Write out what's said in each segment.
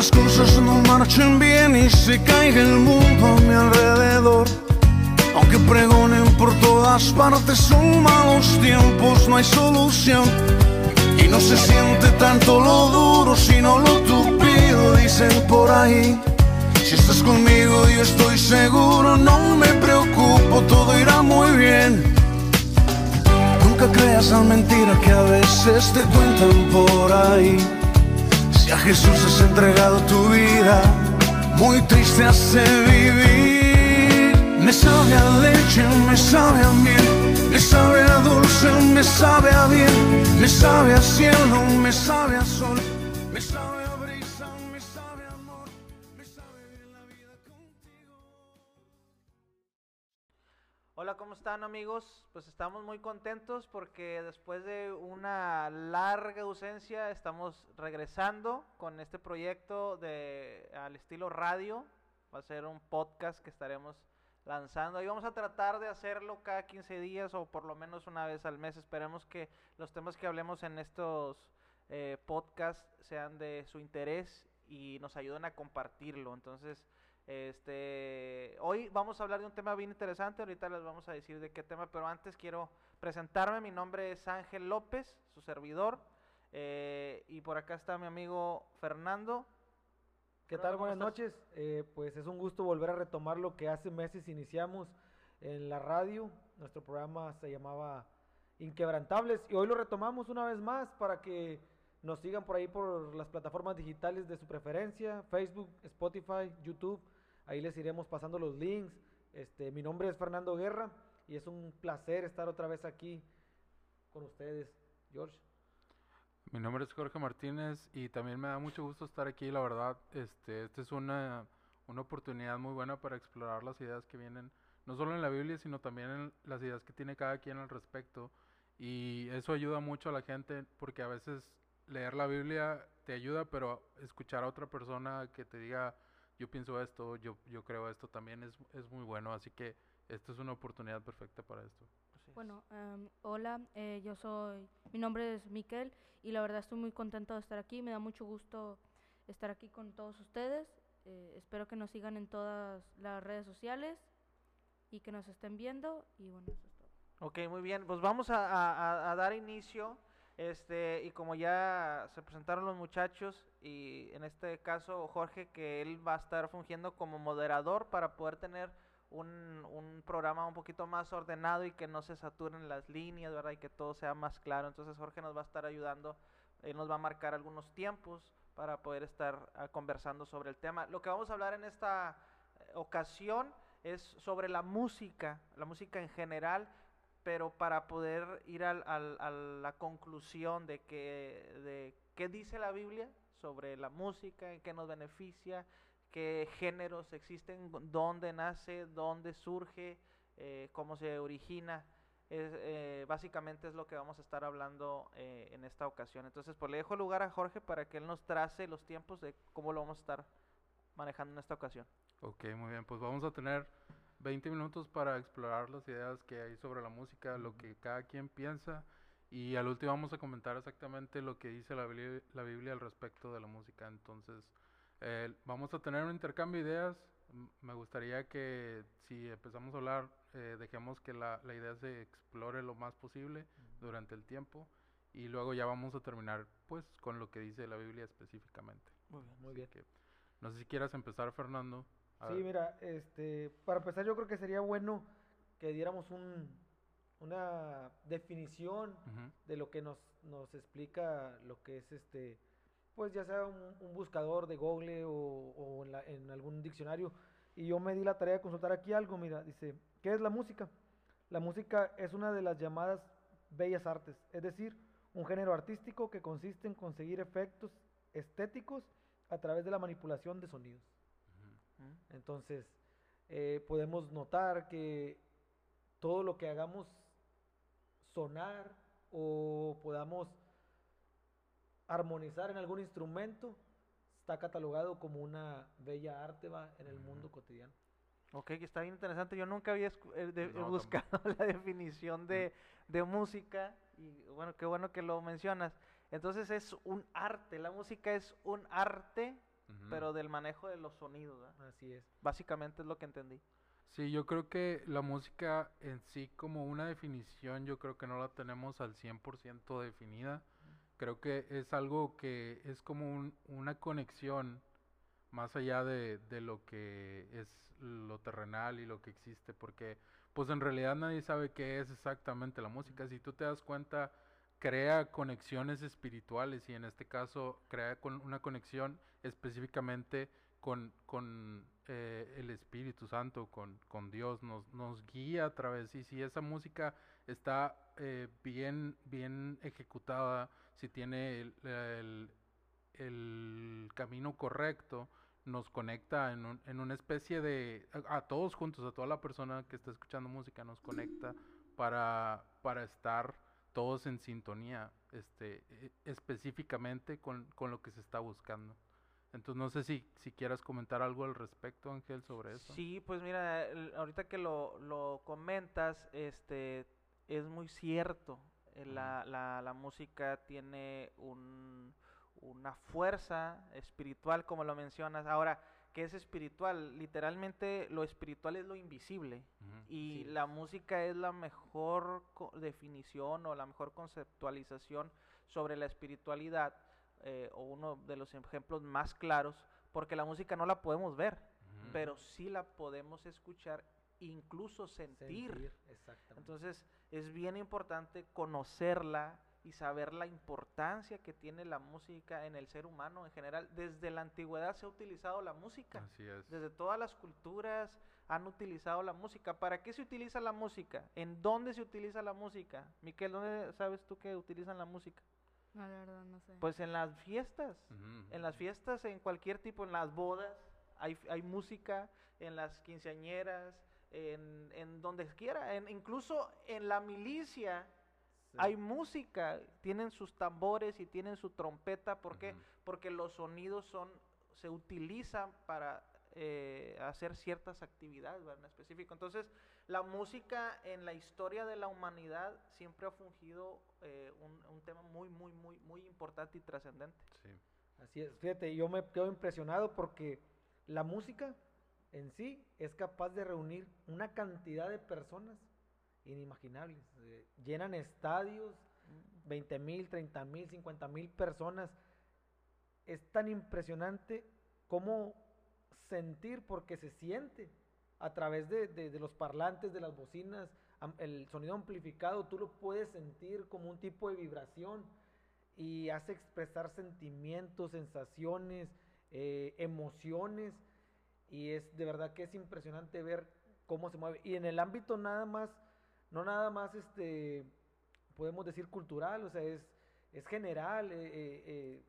las cosas no marchen bien y se caiga el mundo a mi alrededor. Aunque pregonen por todas partes, son malos tiempos, no hay solución. Y no se siente tanto lo duro, sino lo tupido, dicen por ahí. Si estás conmigo, yo estoy seguro, no me preocupo, todo irá muy bien. Nunca creas la mentira que a veces te cuentan por ahí. Si a Jesús has entregado tu vida, muy triste hace vivir. Me sabe a leche, me sabe a miel, me sabe a dulce, me sabe a bien, me sabe a cielo, me sabe a sol, están amigos? Pues estamos muy contentos porque después de una larga ausencia estamos regresando con este proyecto de al estilo radio. Va a ser un podcast que estaremos lanzando y vamos a tratar de hacerlo cada 15 días o por lo menos una vez al mes. Esperemos que los temas que hablemos en estos eh, podcasts sean de su interés y nos ayuden a compartirlo. Entonces, este, hoy vamos a hablar de un tema bien interesante, ahorita les vamos a decir de qué tema, pero antes quiero presentarme, mi nombre es Ángel López, su servidor, eh, y por acá está mi amigo Fernando. ¿Qué tal? ¿cómo Buenas estás? noches. Eh, pues es un gusto volver a retomar lo que hace meses iniciamos en la radio. Nuestro programa se llamaba Inquebrantables y hoy lo retomamos una vez más para que nos sigan por ahí por las plataformas digitales de su preferencia, Facebook, Spotify, YouTube. Ahí les iremos pasando los links. Este, mi nombre es Fernando Guerra y es un placer estar otra vez aquí con ustedes, George. Mi nombre es Jorge Martínez y también me da mucho gusto estar aquí, la verdad. Este, esta es una, una oportunidad muy buena para explorar las ideas que vienen, no solo en la Biblia, sino también en las ideas que tiene cada quien al respecto. Y eso ayuda mucho a la gente porque a veces leer la Biblia te ayuda, pero escuchar a otra persona que te diga, yo pienso esto, yo, yo creo esto, también es, es muy bueno. Así que esta es una oportunidad perfecta para esto. Así es. Bueno, em, hola, eh, yo soy, mi nombre es Miquel y la verdad estoy muy contento de estar aquí, me da mucho gusto estar aquí con todos ustedes, eh, espero que nos sigan en todas las redes sociales y que nos estén viendo y bueno, eso es todo. Ok, muy bien. Pues vamos a, a- a- a dar inicio. Este, y como ya se presentaron los muchachos, y en este caso Jorge, que él va a estar fungiendo como moderador para poder tener un, un programa un poquito más ordenado y que no se saturen las líneas, ¿verdad? Y que todo sea más claro. Entonces Jorge nos va a estar ayudando, él nos va a marcar algunos tiempos para poder estar ah, conversando sobre el tema. Lo que vamos a hablar en esta eh, ocasión es sobre la música, la música en general, pero para poder ir al- al- a la conclusión de que de qué dice la Biblia sobre la música, en qué nos beneficia, qué géneros existen, dónde nace, dónde surge, eh, cómo se origina. Es, eh, básicamente es lo que vamos a estar hablando eh, en esta ocasión. Entonces, pues le dejo lugar a Jorge para que él nos trace los tiempos de cómo lo vamos a estar manejando en esta ocasión. Ok, muy bien. Pues vamos a tener 20 minutos para explorar las ideas que hay sobre la música, lo que cada quien piensa y al último vamos a comentar exactamente lo que dice la Biblia, la Biblia al respecto de la música. Entonces, eh, vamos a tener un intercambio de ideas. Me gustaría que si empezamos a hablar, eh, dejemos que la, la idea se explore lo más posible durante el tiempo y luego ya vamos a terminar pues con lo que dice la Biblia específicamente. Muy bien. Muy bien. que, no sé si quieras empezar, Fernando. Sí, ver. mira, este, para empezar yo creo que sería bueno que diéramos un, una definición de lo que nos, nos explica lo que es este, pues ya sea un, un buscador de Google o, o en, la- en algún diccionario. Y yo me di la tarea de consultar aquí algo, mira, dice, ¿qué es la música? La música es una de las llamadas bellas artes, es decir, un género artístico que consiste en conseguir efectos estéticos a través de la manipulación de sonidos. Entonces, eh, podemos notar que todo lo que hagamos sonar o podamos armonizar en algún instrumento está catalogado como una bella arte va en el mundo cotidiano. Ok, que está bien interesante. Yo nunca había eh, de- No, buscado la definición de, de música y bueno, qué bueno que lo mencionas. Entonces es un arte, la música es un arte Ujú. pero del manejo de los sonidos. Así es. Básicamente es lo que entendí. Sí, yo creo que la música en sí como una definición, yo creo que no la tenemos al 100% definida. Creo que es algo que es como un- una conexión más allá de, de lo que es lo terrenal y lo que existe, porque pues en realidad nadie sabe qué es exactamente la música. Si tú te das cuenta, crea conexiones espirituales y en este caso crea con una conexión específicamente con, con eh, el Espíritu Santo, con, con Dios, nos, nos guía a través, y si esa música está eh, bien, bien ejecutada, si tiene el, el- camino correcto, nos conecta en, un- en una especie de, a, a todos juntos, a toda la persona que está escuchando música, nos conecta para, para estar todos en sintonía, este, e- específicamente con, con lo que se está buscando. Entonces no sé si, si quieras comentar algo al respecto, Ángel, sobre eso. Sí, pues mira, el- ahorita que lo, lo comentas, este, es muy cierto. eh, La, la, la música tiene un, una fuerza espiritual, como lo mencionas. Ahora, ¿qué es espiritual? Literalmente lo espiritual es lo invisible. Ujú. Y Sí. la música es la mejor co- definición o la mejor conceptualización sobre la espiritualidad, eh, o uno de los ejemplos más claros, porque la música no la podemos ver, pero sí la podemos escuchar, incluso sentir. Sentir, exactamente. Entonces es bien importante conocerla y saber la importancia que tiene la música en el ser humano en general. Desde la antigüedad se ha utilizado la música. Así es. Desde todas las culturas han utilizado la música. ¿Para qué se utiliza la música? ¿En dónde se utiliza la música? Miquel, ¿dónde sabes tú que utilizan la música? No, la verdad, no sé. Pues en las fiestas. En las fiestas, en cualquier tipo, en las bodas, hay, hay música, en las quinceañeras, en, en donde quiera, en, incluso en la milicia Sí. hay música, tienen sus tambores y tienen su trompeta, ¿por qué? Porque los sonidos son, se utilizan para eh, hacer ciertas actividades ¿verdad? en específico. Entonces, la música en la historia de la humanidad siempre ha fungido eh, un, un tema muy, muy, muy, muy importante y trascendente. Sí. Así es, fíjate, yo me quedo impresionado porque la música en sí es capaz de reunir una cantidad de personas inimaginables. eh, llenan estadios, 20 mil, 30 mil, 50 mil personas. Es tan impresionante cómo sentir, porque se siente a través de, de- de los parlantes, de las bocinas, el sonido amplificado, tú lo puedes sentir como un tipo de vibración y hace expresar sentimientos, sensaciones, eh, emociones. Y es de verdad que es impresionante ver cómo se mueve. Y en el ámbito nada más no nada más este podemos decir cultural o sea es es general eh, eh, eh,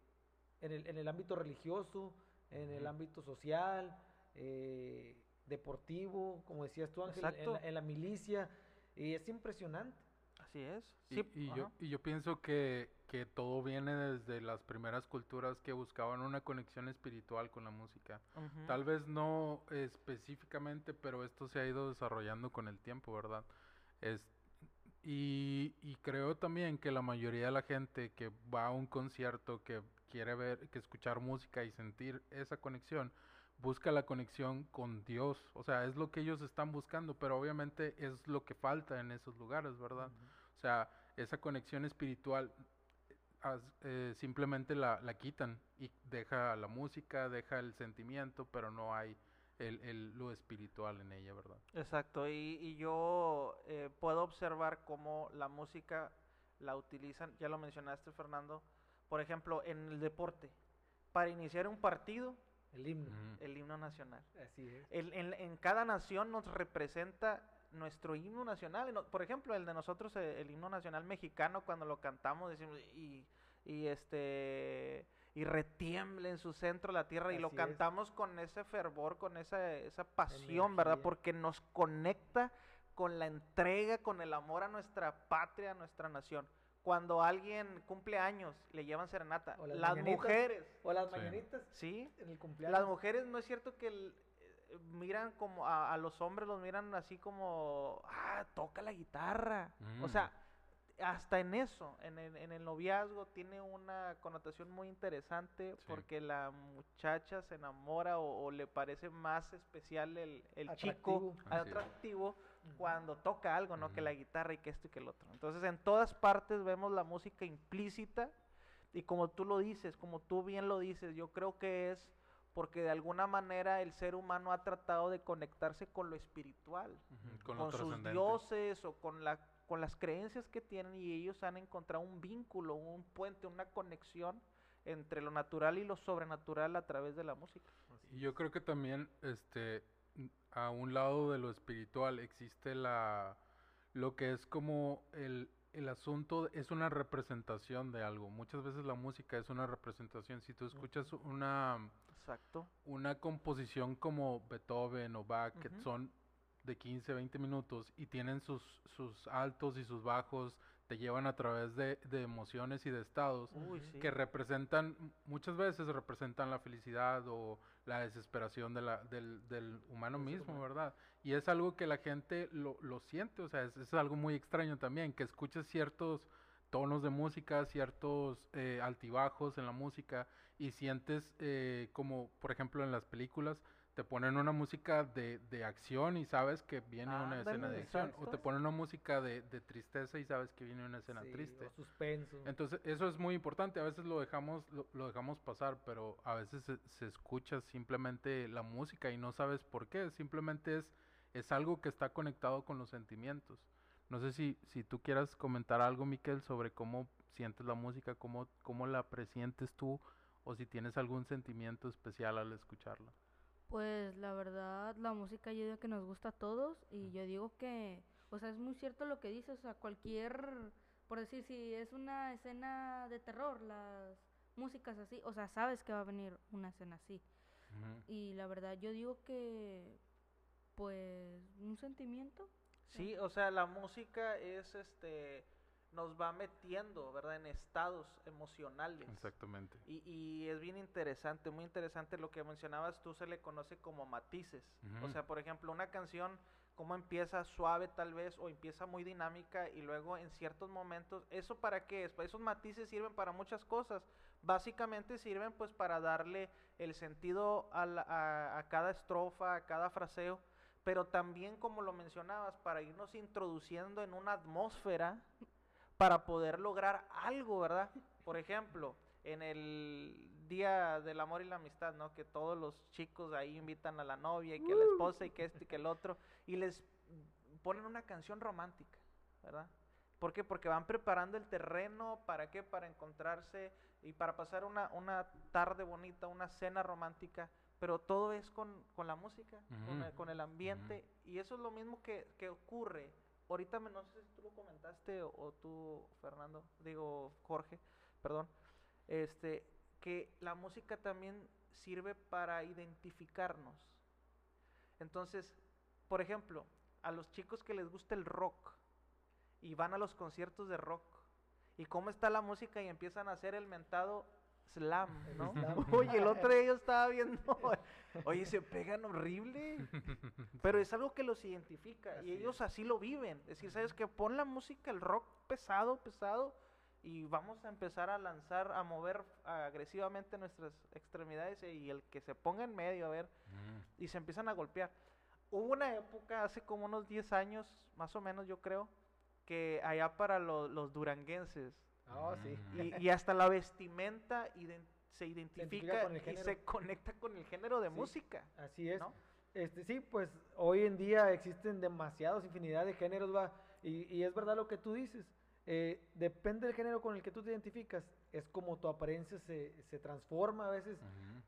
en, el, en el ámbito religioso en el ámbito social eh, deportivo como decías tú Ángel en en la milicia y es impresionante Así es. Y, Sí, y yo, y yo pienso que, que todo viene desde las primeras culturas que buscaban una conexión espiritual con la música. Tal vez no específicamente, pero esto se ha ido desarrollando con el tiempo, ¿verdad? Es, y, y creo también que la mayoría de la gente que va a un concierto, que quiere ver, que escuchar música y sentir esa conexión, busca la conexión con Dios. O sea, es lo que ellos están buscando, pero obviamente es lo que falta en esos lugares, ¿verdad? O sea, esa conexión espiritual eh, simplemente la, la quitan y deja la música, deja el sentimiento, pero no hay el, el- lo espiritual en ella, ¿verdad? Exacto, y, y yo eh, puedo observar cómo la música la utilizan, ya lo mencionaste Fernando, por ejemplo, en el deporte. Para iniciar un partido, el himno el himno nacional. así es El- en, en cada nación nos representa nuestro himno nacional. por ejemplo, el de nosotros, eh, el himno nacional mexicano, cuando lo cantamos, decimos, y, y este y retiemble en su centro la tierra y lo es. cantamos con ese fervor, con esa, esa pasión, ¿verdad? Porque nos conecta con la entrega, con el amor a nuestra patria, a nuestra nación. Cuando alguien cumple años, le llevan serenata. O las mujeres, o las mañanitas ¿sí? en el cumpleaños Las mujeres no es cierto que el- eh, miran como a, a los hombres los miran así como, ah, toca la guitarra. O Mm. sea, hasta en eso, en el, en el noviazgo, tiene una connotación muy interesante Sí. porque la muchacha se enamora o, o le parece más especial el, el chico Atractivo. Es. cuando toca algo, ¿no? Que la guitarra y que esto y que el otro. Entonces, en todas partes vemos la música implícita y como tú lo dices, como tú bien lo dices, yo creo que es porque de alguna manera el ser humano ha tratado de conectarse con lo espiritual Con, con, lo sus dioses o con la con las creencias que tienen y ellos han encontrado un vínculo, un puente, una conexión entre lo natural y lo sobrenatural a través de la música. Y yo creo que también, este, a un lado de lo espiritual existe la, lo que es como el, el asunto, es una representación de algo. Muchas veces la música es una representación. Si tú escuchas una, Exacto. una composición como Beethoven o Bach, que son de 15, 20 minutos y tienen sus, sus altos y sus bajos, te llevan a través de, de emociones y de estados Uy, Ujú. sí. que representan, muchas veces representan la felicidad o la desesperación de la, del, del humano mismo, humano. ¿verdad? Y es algo que la gente lo, lo siente, o sea, es, es algo muy extraño también, que escuches ciertos tonos de música, ciertos eh, altibajos en la música y sientes eh, como, por ejemplo, en las películas, te ponen una música de, de acción y sabes que viene una escena de acción, o te ponen una música de, de tristeza y sabes que viene una escena Sí, triste. o suspenso. Entonces, eso es muy importante. A veces lo dejamos, lo, lo dejamos pasar, pero a veces se, se escucha simplemente la música y no sabes por qué. Simplemente es, es algo que está conectado con los sentimientos. No sé si, si tú quieras comentar algo, Miquel, sobre cómo sientes la música, cómo, cómo la presientes tú, o si tienes algún sentimiento especial al escucharla. Pues la verdad, la música yo digo que nos gusta a todos y yo digo que, o sea, es muy cierto lo que dices, o sea, cualquier, por decir, si es una escena de terror, las músicas así, o sea, sabes que va a venir una escena así. Y la verdad, yo digo que, pues, un sentimiento. Sí, o sea, la música es este nos va metiendo, ¿verdad? En estados emocionales. Exactamente. Y, y es bien interesante, muy interesante lo que mencionabas tú, se le conoce como matices. O Ujú. sea, por ejemplo, una canción, cómo empieza suave tal vez, o empieza muy dinámica y luego en ciertos momentos, ¿eso para qué es? Pues esos matices sirven para muchas cosas. Básicamente sirven pues para darle el sentido a, la- a- a cada estrofa, a cada fraseo, pero también como lo mencionabas, para irnos introduciendo en una atmósfera para poder lograr algo, ¿verdad? Por ejemplo, en el Día del Amor y la Amistad, ¿no? Que todos los chicos ahí invitan a la novia y que la esposa y que este y que el otro y les ponen una canción romántica, ¿verdad? ¿Por qué? Porque van preparando el terreno, ¿para qué? Para encontrarse y para pasar una, una tarde bonita, una cena romántica, pero todo es con, con la música, con, Ujú, el, con el ambiente, y eso es lo mismo que, que ocurre. Ahorita me- no sé si tú lo comentaste o, o tú, Fernando, digo Jorge, perdón, este, que la música también sirve para identificarnos. Entonces, por ejemplo, a los chicos que les gusta el rock y van a los conciertos de rock y cómo está la música y empiezan a hacer el mentado slam, ¿no? slam. Oye, el otro día yo estaba viendo, oye, se pegan horrible, pero es algo que los identifica Así y es. ellos así lo viven. Es decir, ¿sabes qué? Pon la música, el rock pesado, pesado y vamos a empezar a lanzar, a mover agresivamente nuestras extremidades y el que se ponga en medio, a ver, Ujú. y se empiezan a golpear. Hubo una época, hace como unos 10 años, más o menos yo creo, que allá para lo- los duranguenses, Ah, sí. Ujú. y, y hasta la vestimenta se identifica con el y género. se conecta con el género de Sí. música. Así es. ¿no? Este, sí, pues hoy en día existen demasiados, infinidad de géneros, va. Y, y es verdad lo que tú dices. eh, depende del género con el que tú te identificas. Es como tu apariencia se, se transforma a veces.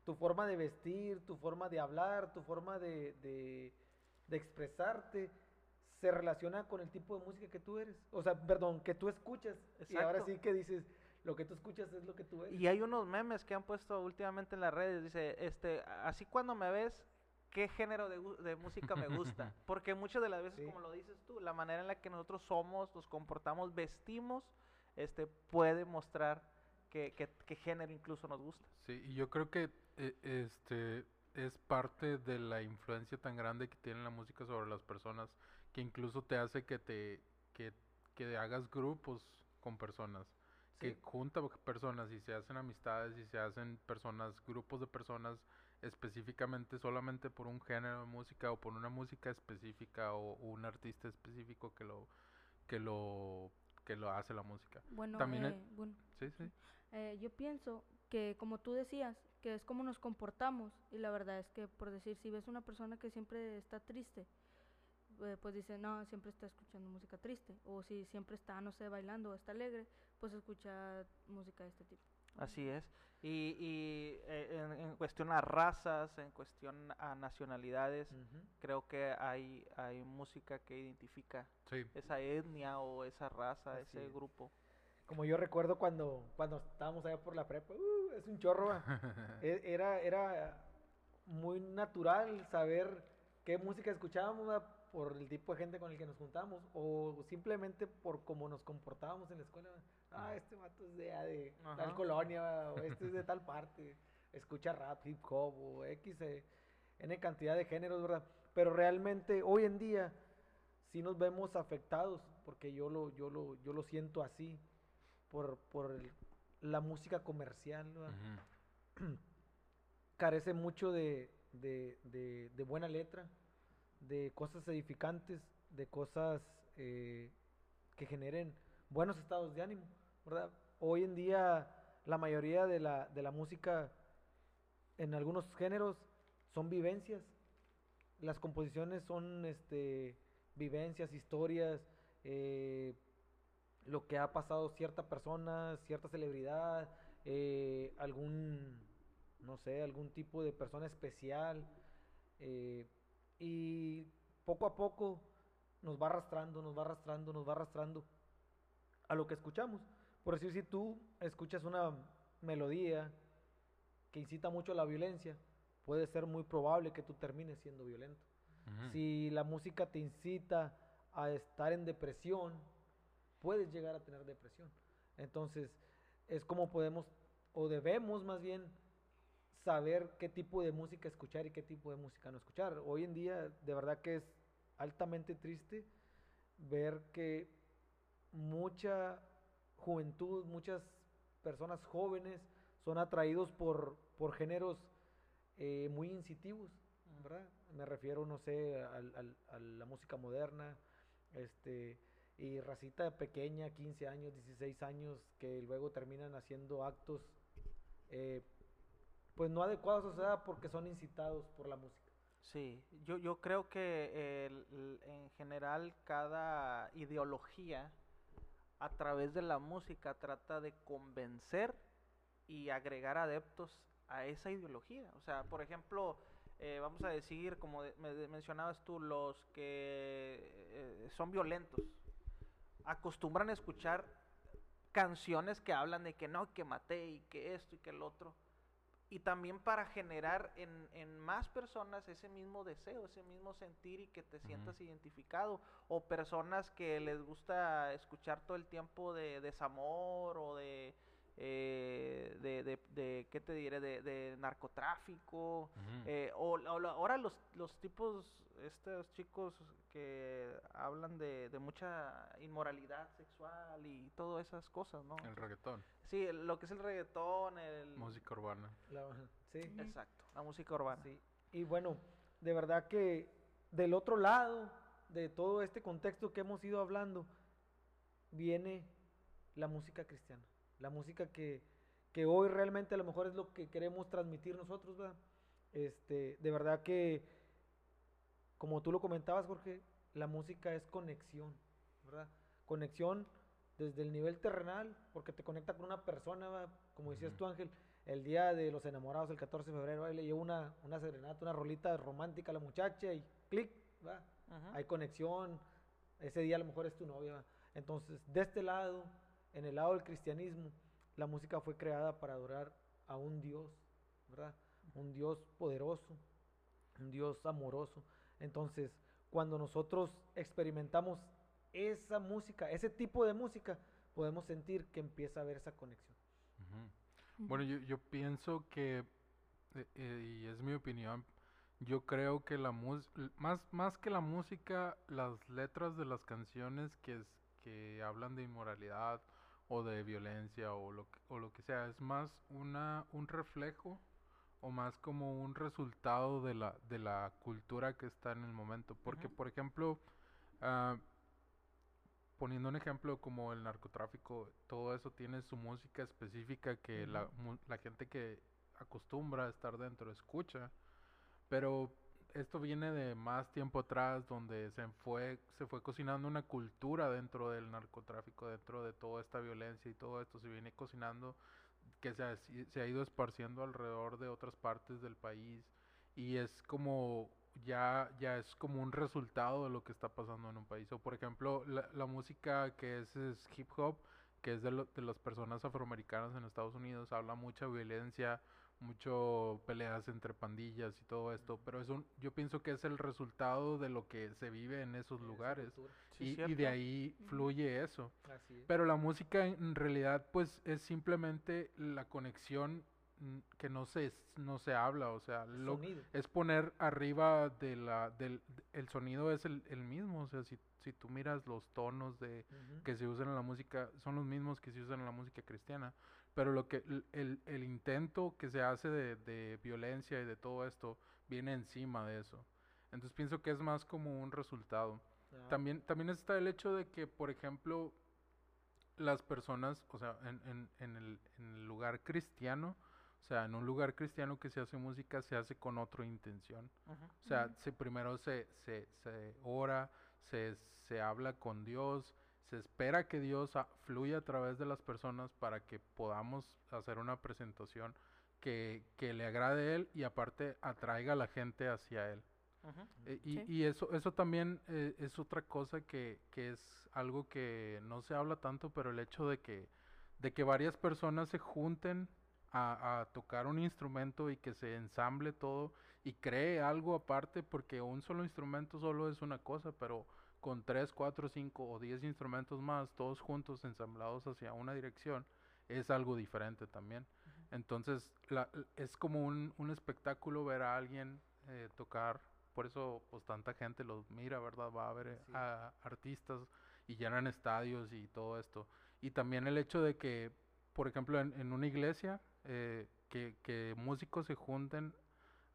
Tu forma de vestir, tu forma de hablar, tu forma de, de, de expresarte se relaciona con el tipo de música que tú eres. O sea, perdón, que tú escuchas. Y ahora Exacto. sí que dices, lo que tú escuchas es lo que tú eres. Y hay unos memes que han puesto últimamente en las redes, dice, este, así cuando me ves, ¿qué género de, de música me gusta? Porque muchas de las veces, Sí. como lo dices tú, la manera en la que nosotros somos, nos comportamos, vestimos, este, puede mostrar qué, qué- qué género incluso nos gusta. Sí, y yo creo que eh, este es parte de la influencia tan grande que tiene la música sobre las personas que incluso te hace que te que, que hagas grupos con personas. Que junta personas y se hacen amistades y se hacen personas, grupos de personas específicamente solamente por un género de música o por una música específica o, un artista específico que lo que lo que lo hace la música. Bueno, También eh, bueno sí, sí. Eh, yo pienso que como tú decías, que es como nos comportamos y la verdad es que por decir si ves una persona que siempre está triste, eh, pues dice, no, siempre está escuchando música triste. O si siempre está, no sé, bailando o está alegre, pues escucha música de este tipo. Así es. Y, y eh, en, cuestión a razas, en cuestión a nacionalidades, creo que hay, hay música que identifica esa etnia o esa raza, ese grupo. Como yo recuerdo cuando, cuando estábamos allá por la prepa, uh, es un chorro. E, era, era muy natural saber qué música escuchábamos por el tipo de gente con el que nos juntamos o simplemente por cómo nos comportábamos en la escuela. Ah, este vato es de, de tal colonia o este es de tal parte. Escucha rap, hip hop o X, eh, N cantidad de géneros, ¿verdad? Pero realmente hoy en día sí nos vemos afectados porque yo lo, yo lo, yo lo siento así por, por la música comercial, Carece mucho de, de, de buena letra de cosas edificantes, de cosas eh, que generen buenos estados de ánimo, ¿verdad? Hoy en día la mayoría de la, de la música en algunos géneros son vivencias. Las composiciones son este, vivencias, historias, eh, lo que ha pasado cierta persona, cierta celebridad, eh, algún, no sé, algún tipo de persona especial. Y poco a poco nos va arrastrando, nos va arrastrando, nos va arrastrando a lo que escuchamos. Por decir, si tú escuchas una melodía que incita mucho a la violencia, puede ser muy probable que tú termines siendo violento. Si la música te incita a estar en depresión, puedes llegar a tener depresión. Entonces, es como podemos, o debemos más bien, saber qué tipo de música escuchar y qué tipo de música no escuchar. Hoy en día, de verdad que es altamente triste ver que mucha juventud, muchas personas jóvenes son atraídos por, por géneros eh, muy incitivos, ¿verdad? Me refiero, no sé, a, la música moderna, este, y racita pequeña, 15 años, 16 años, que luego terminan haciendo actos eh, pues no adecuados a sea porque son incitados por la música. Sí, yo, yo creo que en general cada ideología a través de la música trata de convencer y agregar adeptos a esa ideología. O sea, por ejemplo, eh, vamos a decir, como me mencionabas tú, los que eh, son violentos, acostumbran a escuchar canciones que hablan de que no, que maté y que esto y que el otro y también para generar en, en, más personas ese mismo deseo, ese mismo sentir y que te sientas identificado. O personas que les gusta escuchar todo el tiempo de desamor o de, eh, de, de, de, ¿qué te diré? De, de narcotráfico. eh, o, ahora los, los tipos, estos chicos que hablan de, de mucha inmoralidad sexual y todas esas cosas, ¿no? El reggaetón. Sí, lo que es el reggaetón, el... Música urbana. sí. Exacto, la música urbana. Sí. Y bueno, de verdad que del otro lado de todo este contexto que hemos ido hablando, viene la música cristiana. La música que, que hoy realmente a lo mejor es lo que queremos transmitir nosotros, ¿verdad? Este, de verdad que como tú lo comentabas, Jorge, la música es conexión, ¿verdad? Conexión desde el nivel terrenal, porque te conecta con una persona, como decías tú, Ángel, el día de los enamorados, el 14 de febrero, ahí le llevo una, una serenata, una rolita romántica a la muchacha y clic, ¿verdad? Hay conexión, ese día a lo mejor es tu novia. Entonces, de este lado, en el lado del cristianismo, la música fue creada para adorar a un Dios, ¿verdad? Un Dios poderoso, un Dios amoroso. Entonces, cuando nosotros experimentamos esa música, ese tipo de música, podemos sentir que empieza a haber esa conexión. Bueno, yo, yo, pienso que, eh, eh, y es mi opinión, yo creo que la música, más, más que la música, las letras de las canciones que, que hablan de inmoralidad o de violencia o lo que, o lo que sea, es más una un reflejo o más como un resultado de la de la cultura que está en el momento, porque por ejemplo, ah, poniendo un ejemplo como el narcotráfico, todo eso tiene su música específica que la, la gente que acostumbra a estar dentro escucha, pero esto viene de más tiempo atrás donde se fue, se fue cocinando una cultura dentro del narcotráfico, dentro de toda esta violencia y todo esto se viene cocinando que se ha, se ha ido esparciendo alrededor de otras partes del país y es como ya, ya es como un resultado de lo que está pasando en un país. O por ejemplo, la, la música que es, es hip hop, que es de, lo- de las personas afroamericanas en Estados Unidos, habla mucha violencia, mucho peleas entre pandillas y todo esto, pero es un, yo pienso que es el resultado de lo que se vive en esos lugares. Sí, y, y de ahí fluye eso. Así es. Pero la música en realidad pues es simplemente la conexión mm, que no se, no se habla, o sea, lo, es poner arriba de la, del el sonido es el, el mismo, o sea, si, si tú miras los tonos de que se usan en la música, son los mismos que se usan en la música cristiana, pero lo que el, el- intento que se hace de, de violencia y de todo esto viene encima de eso. Entonces pienso que es más como un resultado. Ah, También, también está el hecho de que, por ejemplo, las personas, o sea, en, en, en el, en el lugar cristiano, o sea, en un lugar cristiano que se hace música, se hace con otra intención. Ujú. O sea, Ujú. se, primero se, se, se ora, se, se habla con Dios, se espera que Dios fluya a través de las personas para que podamos hacer una presentación que, que le agrade a Él y aparte atraiga a la gente hacia Él. Eh, y, Sí. y eso, eso también eh, es otra cosa que, que es algo que no se habla tanto, pero el hecho de que, de que varias personas se junten a, a tocar un instrumento y que se ensamble todo y cree algo aparte, porque un solo instrumento solo es una cosa, pero con tres, cuatro, cinco o diez instrumentos más, todos juntos ensamblados hacia una dirección, es algo diferente también. Entonces, la- es como un, un espectáculo ver a alguien eh, tocar, por eso pues tanta gente los mira, ¿verdad? Va a ver a artistas y llenan estadios y todo esto. Y también el hecho de que, por ejemplo, en, en una iglesia, eh, que, que músicos se junten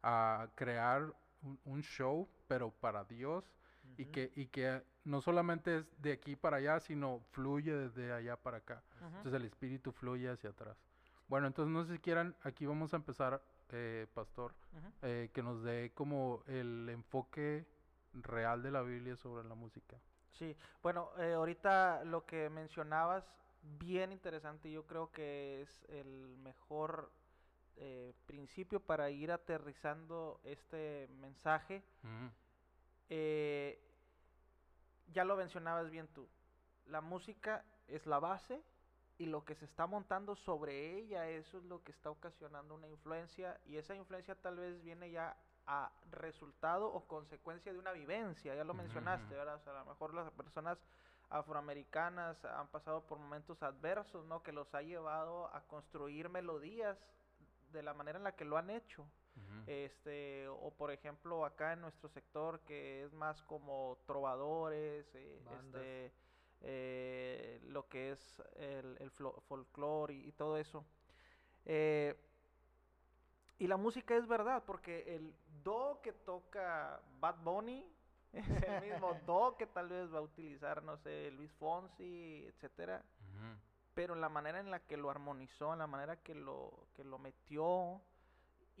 a crear un, un show, pero para Dios, y que, y que no solamente es de aquí para allá, sino fluye desde allá para acá. Ujú. Entonces el espíritu fluye hacia atrás. Bueno, entonces no sé si quieran, aquí vamos a empezar, eh, pastor, Ujú. eh, que nos dé como el enfoque real de la Biblia sobre la música. Sí, bueno, eh, ahorita lo que mencionabas, bien interesante, yo creo que es el mejor eh, principio para ir aterrizando este mensaje. Ujú, Eh, ya lo mencionabas bien tú, la música es la base y lo que se está montando sobre ella, eso es lo que está ocasionando una influencia y esa influencia tal vez viene ya a resultado o consecuencia de una vivencia, ya lo mencionaste. ¿verdad? O sea, a lo mejor las personas afroamericanas han pasado por momentos adversos, ¿no? Que los ha llevado a construir melodías de la manera en la que lo han hecho. Este, o por ejemplo, acá en nuestro sector que es más como trovadores, eh, este, eh, lo que es el, el folclore y, y todo eso. Eh, y la música es verdad, porque el do que toca Bad Bunny es el mismo do que tal vez va a utilizar, no sé, Luis Fonsi, etcétera pero en la manera en la que lo armonizó, en la manera que lo, que lo metió,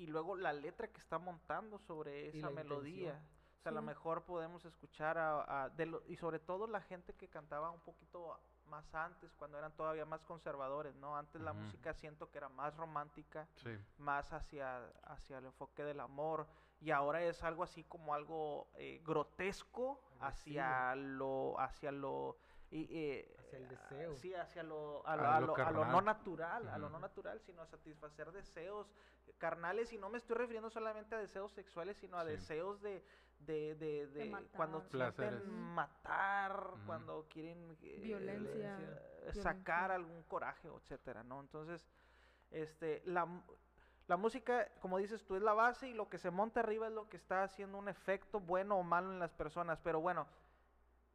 y luego la letra que está montando sobre esa la melodía. intención. O sea, a lo Sí. mejor podemos escuchar a, a- de lo- y sobre todo la gente que cantaba un poquito más antes, cuando eran todavía más conservadores, ¿no? Antes la Ujú. música siento que era más romántica, Sí, más hacia, hacia el enfoque del amor, y ahora es algo así como algo eh, grotesco hacia lo, hacia lo, y, eh, Hacia el ah, deseo. Sí, hacia lo, a A lo, a lo lo- a lo no natural, a lo no natural, sino a satisfacer deseos carnales, y no me estoy refiriendo solamente a deseos sexuales, sino a Sí. deseos de, de, de, De de cuando matar. Sienten matar, cuando quieren eh, Violencia, eh, sacar violencia. algún coraje, etcétera, ¿no? Entonces, este, la, la música, como dices tú, es la base y lo que se monta arriba es lo que está haciendo un efecto bueno o malo en las personas. Pero bueno,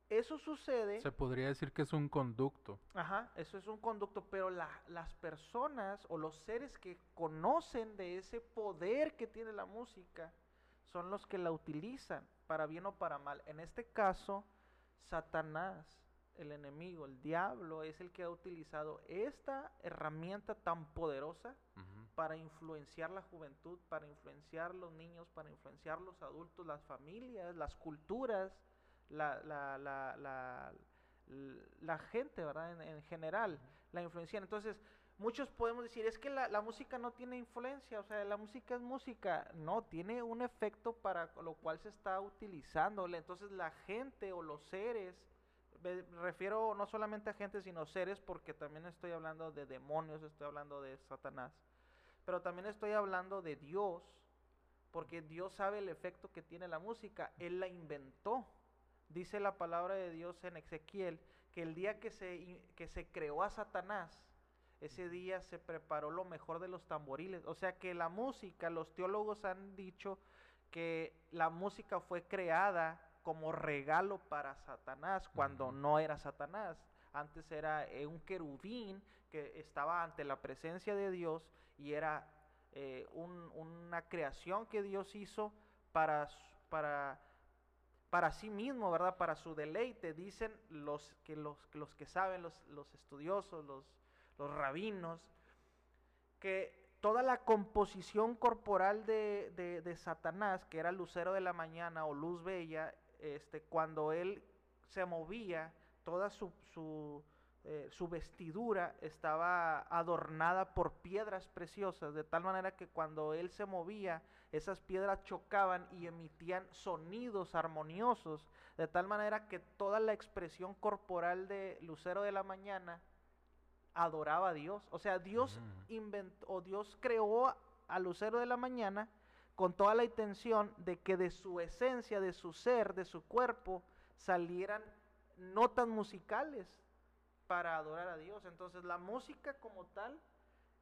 Eso sucede. Se podría decir que es un conducto. Ajá, eso es un conducto, pero la- las personas o los seres que conocen de ese poder que tiene la música son los que la utilizan para bien o para mal. En este caso, Satanás, el enemigo, el diablo, es el que ha utilizado esta herramienta tan poderosa para influenciar la juventud, para influenciar los niños, para influenciar los adultos, las familias, las culturas, la, la, la, la, gente, ¿verdad? En, en general, la influencian. Entonces, muchos podemos decir, es que la, la música no tiene influencia, o sea, la música es música. No, tiene un efecto para lo cual se está utilizando. Entonces, la gente o los seres, me refiero no solamente a gente, sino seres, porque también estoy hablando de demonios, estoy hablando de Satanás pero también estoy hablando de Dios, porque Dios sabe el efecto que tiene la música, Él la inventó. Dice la palabra de Dios en Ezequiel que el día que se, que se creó a Satanás, ese día se preparó lo mejor de los tamboriles. O sea que la música, los teólogos han dicho que la música fue creada como regalo para Satanás cuando no era Satanás. Antes era eh, un querubín que estaba ante la presencia de Dios y era eh, un- una creación que Dios hizo para, para, para sí mismo, ¿verdad? Para su deleite. Dicen los que, los, que saben, los, los estudiosos, los, los rabinos, que toda la composición corporal de, de- de Satanás, que era lucero de la mañana o luz bella, este, cuando él se movía, toda su, su, eh, su vestidura estaba adornada por piedras preciosas, de tal manera que cuando él se movía, esas piedras chocaban y emitían sonidos armoniosos, de tal manera que toda la expresión corporal de Lucero de la Mañana adoraba a Dios. O sea, Dios Mm. inventó, o Dios creó a- a Lucero de la Mañana con toda la intención de que de su esencia, de su ser, de su cuerpo, salieran notas musicales para adorar a Dios. Entonces la música como tal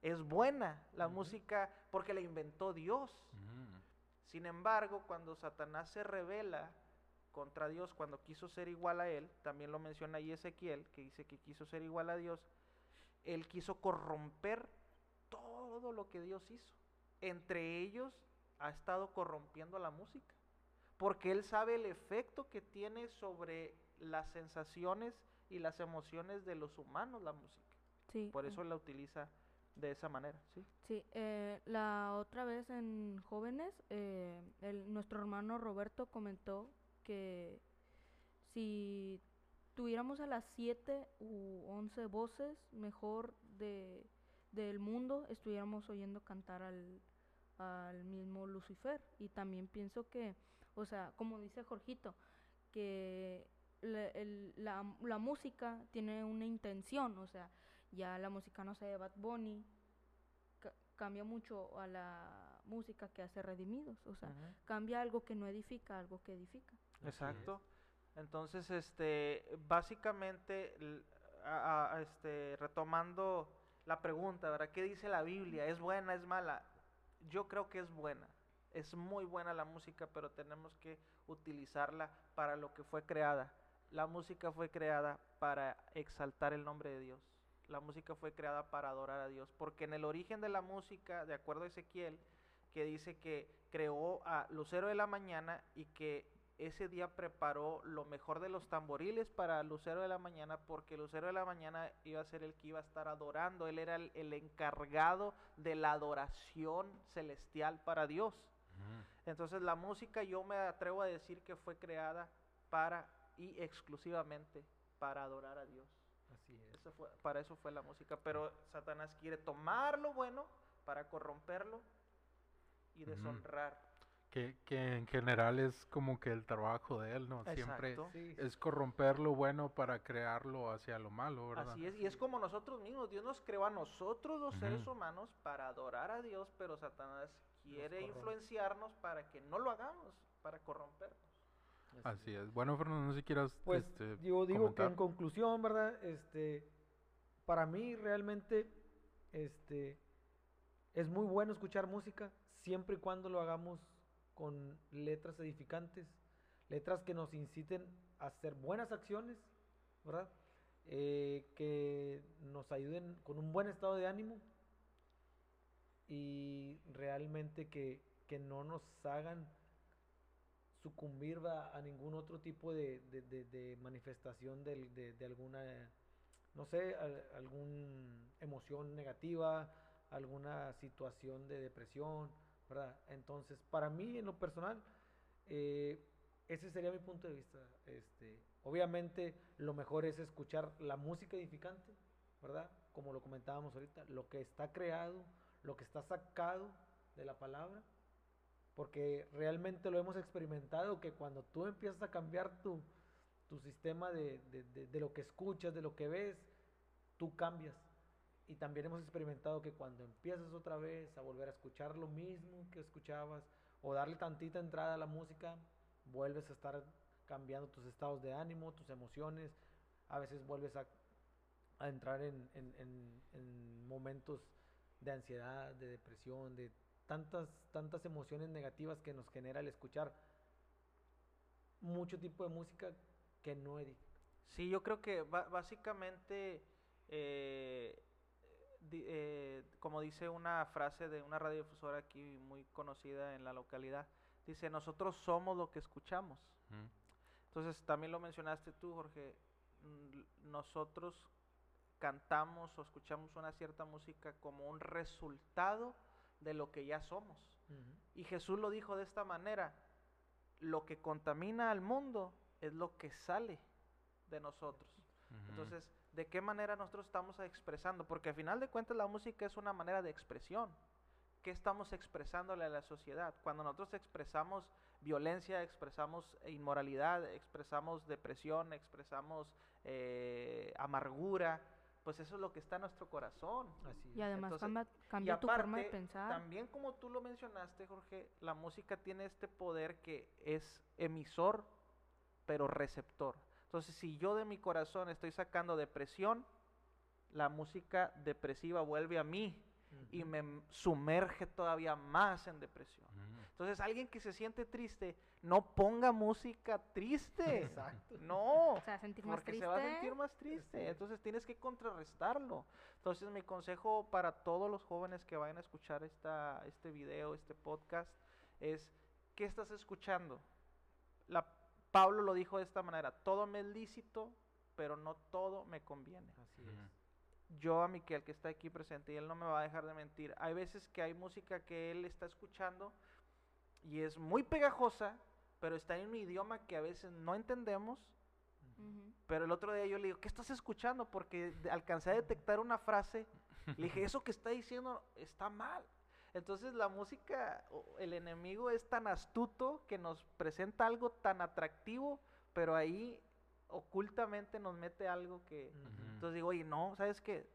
es buena, la música porque la inventó Dios. Mm. Sin embargo, cuando Satanás se revela contra Dios, cuando quiso ser igual a él, también lo menciona ahí Ezequiel, que dice que quiso ser igual a Dios, él quiso corromper todo lo que Dios hizo. Entre ellos ha estado corrompiendo la música, porque él sabe el efecto que tiene sobre las sensaciones y las emociones de los humanos la música. Sí. Por eso la utiliza de esa manera, ¿sí? Sí, eh, la otra vez en jóvenes, eh, el- nuestro hermano Roberto comentó que si tuviéramos a las 7 u 11 voces mejor de, del mundo, estuviéramos oyendo cantar al, al mismo Lucifer. Y también pienso que, o sea, como dice Jorgito, que la, el- la, la música tiene una intención, o sea, ya la música, no sé, de Bad Bunny, ca- cambia mucho a la música que hace Redimidos, o sea, cambia algo que no edifica, algo que edifica. Exacto. Entonces, este, básicamente, a, este, retomando la pregunta, ¿verdad? ¿Qué dice la Biblia? ¿Es buena, es mala? Yo creo que es buena. Es muy buena la música, pero tenemos que utilizarla para lo que fue creada. La música fue creada para exaltar el nombre de Dios. La música fue creada para adorar a Dios. Porque en el origen de la música, de acuerdo a Ezequiel, que dice que creó a Lucero de la Mañana y que ese día preparó lo mejor de los tamboriles para Lucero de la Mañana porque Lucero de la Mañana iba a ser el que iba a estar adorando, él era el, el encargado de la adoración celestial para Dios. Entonces la música yo me atrevo a decir que fue creada para y exclusivamente para adorar a Dios. Así es. Eso fue- para eso fue la música, pero Satanás quiere tomar lo bueno para corromperlo y deshonrar. Que, que en general es como que el trabajo de él, ¿no? Siempre Exacto. Sí, es corromper lo bueno para crearlo hacia lo malo, ¿verdad? Así es, y es como nosotros mismos, Dios nos creó a nosotros los seres humanos para adorar a Dios, pero Satanás quiere influenciarnos para que no lo hagamos, para corrompernos. Así es. Bueno, Fernando, no sé si quieras Pues este, yo digo que en conclusión, ¿verdad? Este, para mí realmente, este, es muy bueno escuchar música siempre y cuando lo hagamos con letras edificantes, letras que nos inciten a hacer buenas acciones, ¿verdad? Eh, que nos ayuden con un buen estado de ánimo y realmente que, que no nos hagan sucumbir va, a ningún otro tipo de, de, de- de manifestación de, alguna, no sé, al- algún emoción negativa, alguna situación de depresión, ¿verdad? Entonces, para mí, en lo personal, eh, ese sería mi punto de vista. Este, obviamente, lo mejor es escuchar la música edificante, ¿verdad? Como lo comentábamos ahorita, lo que está creado, lo que está sacado de la palabra, porque realmente lo hemos experimentado, que cuando tú empiezas a cambiar tu, tu sistema de, de- de- lo que escuchas, de lo que ves, tú cambias. Y también hemos experimentado que cuando empiezas otra vez a volver a escuchar lo mismo que escuchabas, o darle tantita entrada a la música, vuelves a estar cambiando tus estados de ánimo, tus emociones, a veces vuelves a, a entrar en, en- en- en momentos de ansiedad, de depresión, de tantas, tantas emociones negativas que nos genera el escuchar mucho tipo de música que no edifica. Sí, yo creo que básicamente, eh, di- eh, como dice una frase de una radiodifusora aquí muy conocida en la localidad, dice, nosotros somos lo que escuchamos. Ujú. Entonces, también lo mencionaste tú, Jorge, mm, nosotros cantamos o escuchamos una cierta música como un resultado de lo que ya somos. Y Jesús lo dijo de esta manera, lo que contamina al mundo es lo que sale de nosotros. Entonces, ¿de qué manera nosotros estamos expresando? Porque al final de cuentas la música es una manera de expresión. ¿Qué estamos expresándole a la sociedad? Cuando nosotros expresamos violencia, expresamos inmoralidad, expresamos depresión, expresamos eh, amargura, pues eso es lo que está en nuestro corazón. Así Y además Entonces, cambia, Y tu forma de pensar. También como tú lo mencionaste, Jorge, la música tiene este poder que es emisor, pero receptor. Entonces, si yo de mi corazón estoy sacando depresión, la música depresiva vuelve a mí y me sumerge todavía más en depresión. Ujú. Entonces, alguien que se siente triste, no ponga música triste. Exacto. No, o sea, sentir más porque triste. se va a sentir más triste. Entonces tienes que contrarrestarlo. Entonces mi consejo para todos los jóvenes que vayan a escuchar esta, este video, este podcast, es, ¿qué estás escuchando? La, Pablo lo dijo de esta manera, todo me es lícito, pero no todo me conviene. Así es. Yo a Miquel que está aquí presente y él no me va a dejar de mentir, hay veces que hay música que él está escuchando y es muy pegajosa, pero está en un idioma que a veces no entendemos pero el otro día yo le digo, ¿qué estás escuchando? Porque de- alcancé a detectar una frase. Le dije, eso que está diciendo está mal. Entonces la música, el enemigo es tan astuto que nos presenta algo tan atractivo, pero ahí ocultamente nos mete algo que... Ujú. Entonces digo, oye, no, ¿sabes qué?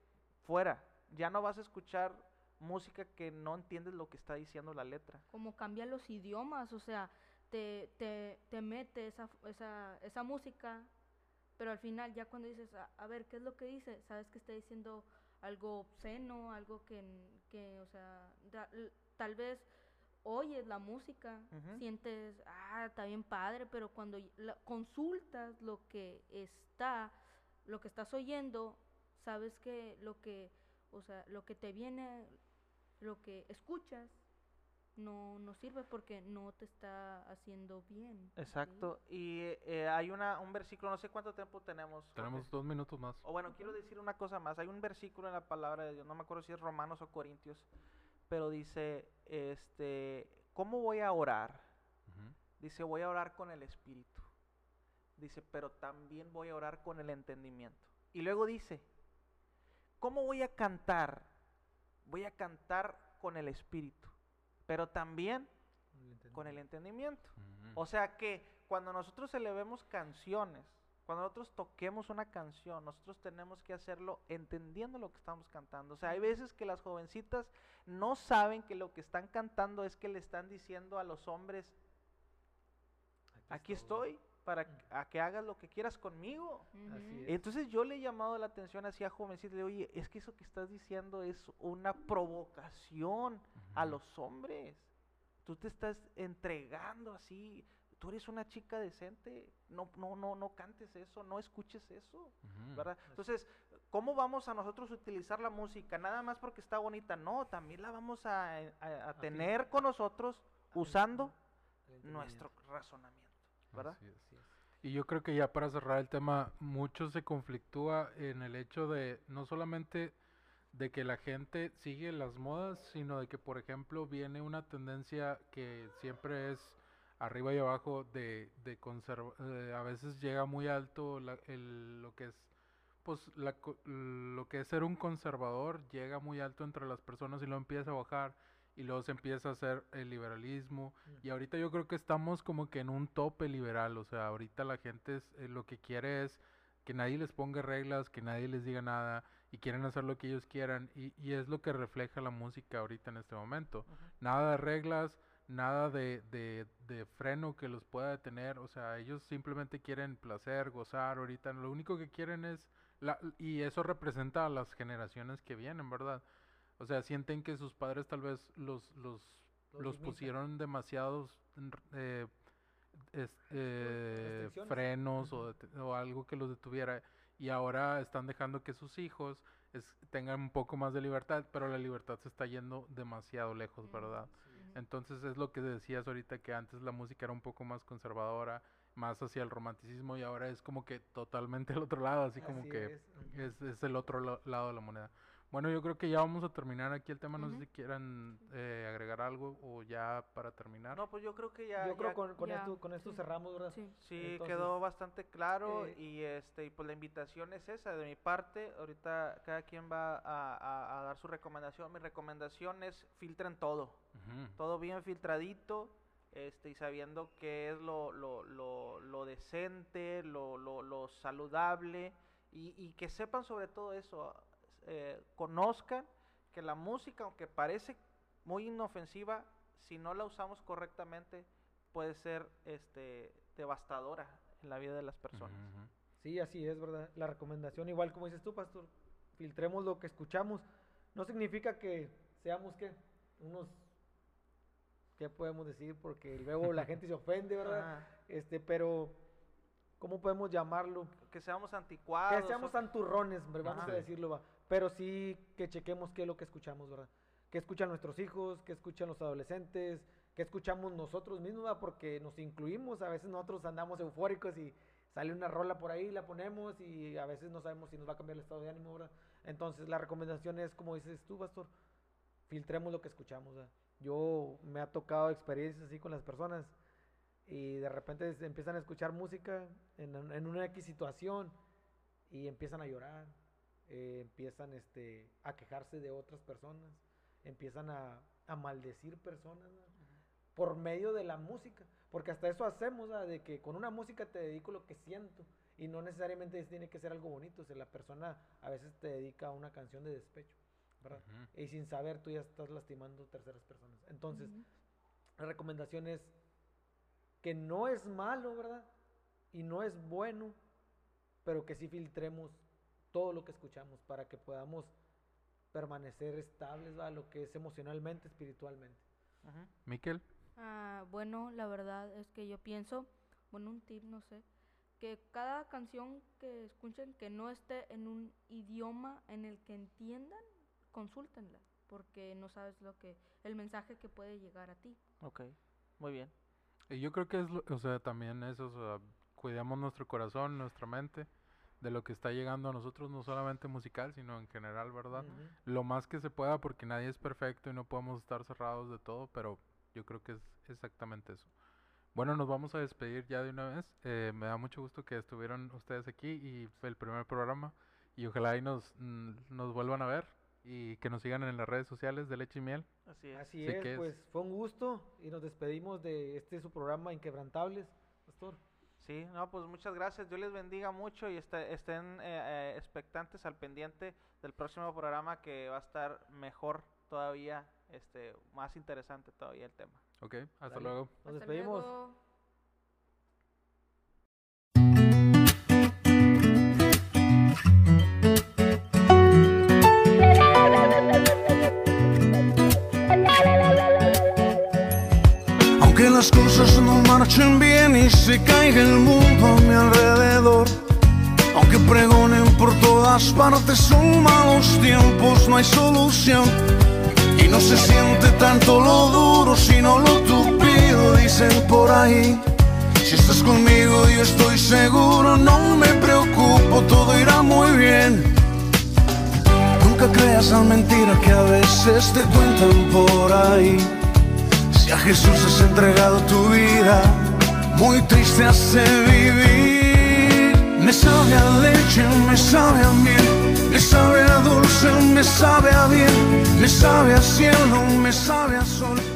Fuera, ya no vas a escuchar música que no entiendes lo que está diciendo la letra. como cambia los idiomas, o sea, te, te, te mete esa, esa, esa música, pero al final ya cuando dices, a, a ver, ¿qué es lo que dice? Sabes que está diciendo algo obsceno, algo que, que o sea, da- tal vez oyes la música, sientes, ah, está bien padre, pero cuando la- consultas lo que está, lo que estás oyendo, sabes que lo que, o sea, lo que te viene, lo que escuchas, no, no sirve porque no te está haciendo bien. ¿sí? Exacto. Y eh, hay una, un versículo, no sé cuánto tiempo tenemos. Jorge. Tenemos dos minutos más. O bueno, quiero decir una cosa más. Hay un versículo en la palabra de Dios, no me acuerdo si es Romanos o Corintios, pero dice, este, ¿cómo voy a orar? Ujú. Dice, voy a orar con el Espíritu. Dice, pero también voy a orar con el entendimiento. Y luego dice, ¿cómo voy a cantar? Voy a cantar con el Espíritu, pero también con el entendimiento. O sea que cuando nosotros elevemos canciones, cuando nosotros toquemos una canción, nosotros tenemos que hacerlo entendiendo lo que estamos cantando. O sea, hay veces que las jovencitas no saben que lo que están cantando es que le están diciendo a los hombres, aquí estoy para que- a que hagas lo que quieras conmigo. Ujú. Así es. Entonces yo le he llamado la atención así a jovencitas, le digo, oye, es que eso que estás diciendo es una provocación a los hombres. Tú te estás entregando así, tú eres una chica decente, no, no, no, no cantes eso, no escuches eso. Entonces, ¿cómo vamos a nosotros utilizar la música? Nada más porque está bonita, no, también la vamos a, a- a tener con nosotros usando nuestro razonamiento, ¿verdad? Así es. Y yo creo que ya para cerrar el tema, mucho se conflictúa en el hecho de no solamente de que la gente sigue las modas, sino de que, por ejemplo, viene una tendencia que siempre es arriba y abajo de, de conserva- eh, a veces llega muy alto la- el- lo que es pues la co- lo que es ser un conservador llega muy alto entre las personas y luego empieza a bajar y luego se empieza a hacer el liberalismo y ahorita yo creo que estamos como que en un tope liberal, o sea, ahorita la gente es, eh, lo que quiere es que nadie les ponga reglas, que nadie les diga nada y quieren hacer lo que ellos quieran y, y es lo que refleja la música ahorita en este momento. Nada de reglas, nada de, de, de freno que los pueda detener, o sea, ellos simplemente quieren placer, gozar, ahorita lo único que quieren es, la, y eso representa a las generaciones que vienen, ¿verdad? O sea, sienten que sus padres tal vez los, los, Los pusieron demasiados eh, es- eh, restricciones. frenos o, o algo que los detuviera y ahora están dejando que sus hijos es- tengan un poco más de libertad, pero la libertad se está yendo demasiado lejos, ¿verdad? Entonces es lo que decías ahorita que antes la música era un poco más conservadora, más hacia el romanticismo y ahora es como que totalmente el otro lado, así como que es, es, es el otro la- lado de la moneda. Bueno, yo creo que ya vamos a terminar aquí el tema, no sé si quieran eh, agregar algo o ya para terminar. No, pues yo creo que ya, Yo creo ya- con, con Ya, esto, con esto sí. cerramos, ¿verdad? Sí. Sí, Entonces, quedó bastante claro eh, y este y pues la invitación es esa de mi parte. Ahorita cada quien va a, a- a dar su recomendación. Mi recomendación es filtren todo, todo bien filtradito, este y sabiendo qué es lo, lo, lo, lo decente, lo, lo, lo saludable y, y que sepan sobre todo eso, eh, conozcan que la música, aunque parece muy inofensiva, si no la usamos correctamente, puede ser este devastadora en la vida de las personas. Sí, así es, ¿verdad? La recomendación, igual como dices tú, pastor, filtremos lo que escuchamos. No significa que seamos, ¿qué? Unos, ¿qué podemos decir? Porque luego la gente se ofende, ¿verdad? Ajá. Este, pero, ¿cómo podemos llamarlo? Que seamos anticuados. Que seamos o- santurrones, vamos a decirlo, va. Pero sí que chequemos qué es lo que escuchamos, ¿verdad? ¿Qué escuchan nuestros hijos? ¿Qué escuchan los adolescentes? ¿Qué escuchamos nosotros mismos? va? Porque nos incluimos, a veces nosotros andamos eufóricos y sale una rola por ahí, la ponemos y a veces no sabemos si nos va a cambiar el estado de ánimo, ¿verdad? Entonces la recomendación es, como dices tú, Pastor, filtremos lo que escuchamos, ¿verdad? Yo me ha tocado experiencias así con las personas y de repente empiezan a escuchar música en, en una X situación y empiezan a llorar, eh, empiezan este, a quejarse de otras personas, empiezan a, a maldecir personas ¿no? por medio de la música, porque hasta eso hacemos, ¿verdad? de que con una música te dedico lo que siento y no necesariamente tiene que ser algo bonito, o sea, la persona a veces te dedica a una canción de despecho, ¿verdad? Ujú. Y sin saber tú ya estás lastimando terceras personas. Entonces, Ujú. la recomendación es que no es malo, ¿verdad? Y no es bueno, pero que sí filtremos todo lo que escuchamos para que podamos permanecer estables, ¿verdad? Lo que es emocionalmente, espiritualmente. Ujú. Miquel, Ah, bueno, la verdad es que yo pienso, bueno, un tip, no sé, que cada canción que escuchen que no esté en un idioma en el que entiendan, consúltenla, porque no sabes lo que, el mensaje que puede llegar a ti. Ok, muy bien. y yo creo que es, lo- o sea, también eso, o sea, cuidamos nuestro corazón, nuestra mente, de lo que está llegando a nosotros, no solamente musical, sino en general, ¿verdad? Lo más que se pueda, porque nadie es perfecto y no podemos estar cerrados de todo, pero yo creo que es exactamente eso. Bueno, nos vamos a despedir ya de una vez. Eh, me da mucho gusto que estuvieron ustedes aquí y fue el primer programa. Y ojalá y nos, mm, nos vuelvan a ver y que nos sigan en las redes sociales de Leche y Miel. Así es. Así Sí es, que es. pues fue un gusto y nos despedimos de este su programa Inquebrantables, Pastor. Sí, no, pues muchas gracias. Dios les bendiga mucho y estén eh, eh, expectantes al pendiente del próximo programa que va a estar mejor todavía, este, más interesante todavía el tema. Ok, hasta Dale. luego. Nos Hasta despedimos. luego. Las cosas no marchen bien y se caiga el mundo a mi alrededor. Aunque pregonen por todas partes, son malos tiempos, no hay solución. Y no se siente tanto lo duro, sino lo tupido, dicen por ahí. Si estás conmigo, yo estoy seguro, no me preocupo, todo irá muy bien. Nunca creas la mentira que a veces te cuentan por ahí. Si a Jesús has entregado tu vida, muy triste hace vivir. Me sabe a leche, me sabe a miel, me sabe a dulce, me sabe a bien, me sabe a cielo, me sabe a sol.